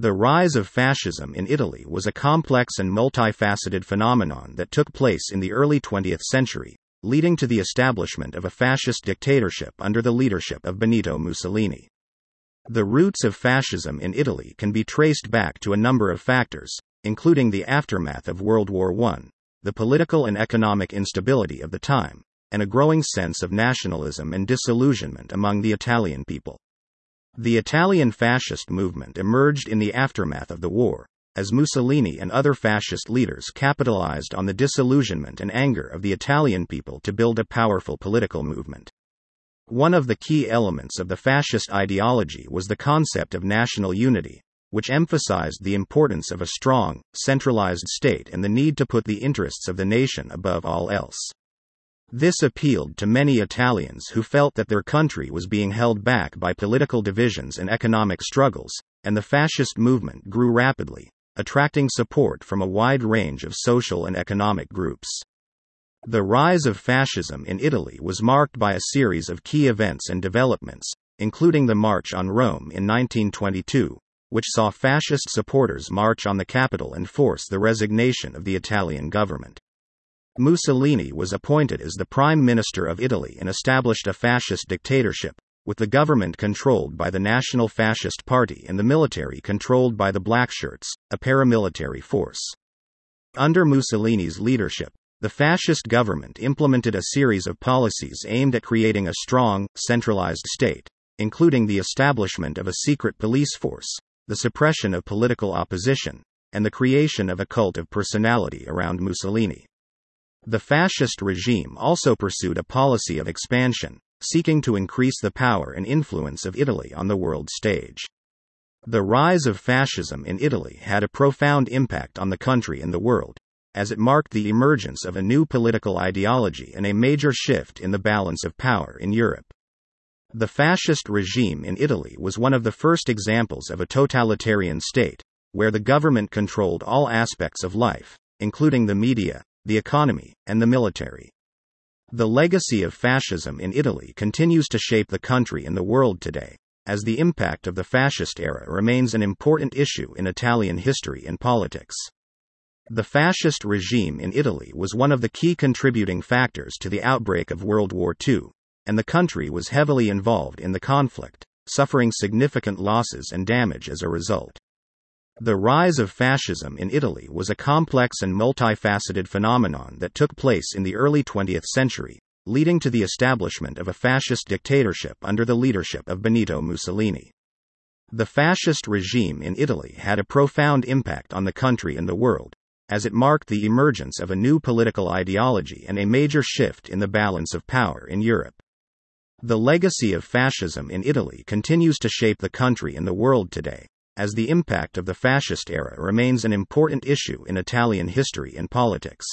The rise of fascism in Italy was a complex and multifaceted phenomenon that took place in the early 20th century, leading to the establishment of a fascist dictatorship under the leadership of Benito Mussolini. The roots of fascism in Italy can be traced back to a number of factors, including the aftermath of World War I, the political and economic instability of the time, and a growing sense of nationalism and disillusionment among the Italian people. The Italian fascist movement emerged in the aftermath of the war, as Mussolini and other fascist leaders capitalized on the disillusionment and anger of the Italian people to build a powerful political movement. One of the key elements of the fascist ideology was the concept of national unity, which emphasized the importance of a strong, centralized state and the need to put the interests of the nation above all else. This appealed to many Italians who felt that their country was being held back by political divisions and economic struggles, and the fascist movement grew rapidly, attracting support from a wide range of social and economic groups. The rise of fascism in Italy was marked by a series of key events and developments, including the March on Rome in 1922, which saw fascist supporters march on the capital and force the resignation of the Italian government. Mussolini was appointed as the Prime Minister of Italy and established a fascist dictatorship, with the government controlled by the National Fascist Party and the military controlled by the Blackshirts, a paramilitary force. Under Mussolini's leadership, the fascist government implemented a series of policies aimed at creating a strong, centralized state, including the establishment of a secret police force, the suppression of political opposition, and the creation of a cult of personality around Mussolini. The fascist regime also pursued a policy of expansion, seeking to increase the power and influence of Italy on the world stage. The rise of fascism in Italy had a profound impact on the country and the world, as it marked the emergence of a new political ideology and a major shift in the balance of power in Europe. The fascist regime in Italy was one of the first examples of a totalitarian state, where the government controlled all aspects of life, including the media, the economy, and the military. The legacy of fascism in Italy continues to shape the country and the world today, as the impact of the fascist era remains an important issue in Italian history and politics. The fascist regime in Italy was one of the key contributing factors to the outbreak of World War II, and the country was heavily involved in the conflict, suffering significant losses and damage as a result. The rise of fascism in Italy was a complex and multifaceted phenomenon that took place in the early 20th century, leading to the establishment of a fascist dictatorship under the leadership of Benito Mussolini. The fascist regime in Italy had a profound impact on the country and the world, as it marked the emergence of a new political ideology and a major shift in the balance of power in Europe. The legacy of fascism in Italy continues to shape the country and the world today, as the impact of the fascist era remains an important issue in Italian history and politics.